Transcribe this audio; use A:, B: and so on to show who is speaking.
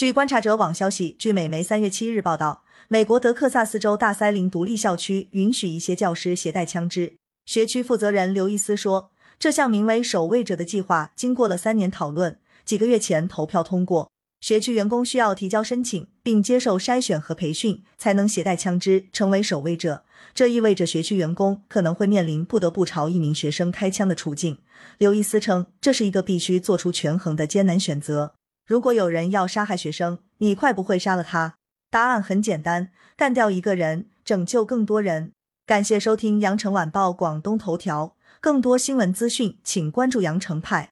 A: 据观察者网消息，据美媒三月七日报道，美国德克萨斯州大塞林独立校区允许一些教师携带枪支。学区负责人刘易斯说，这项名为“守卫者”的计划经过了三年讨论，几个月前投票通过。学区员工需要提交申请，并接受筛选和培训，才能携带枪支成为守卫者。这意味着学区员工可能会面临不得不朝一名学生开枪的处境。刘易斯称，这是一个必须做出权衡的艰难选择。如果有人要杀害学生，你快不会杀了他？答案很简单：干掉一个人，拯救更多人。感谢收听羊城晚报广东头条，更多新闻资讯，请关注羊城派。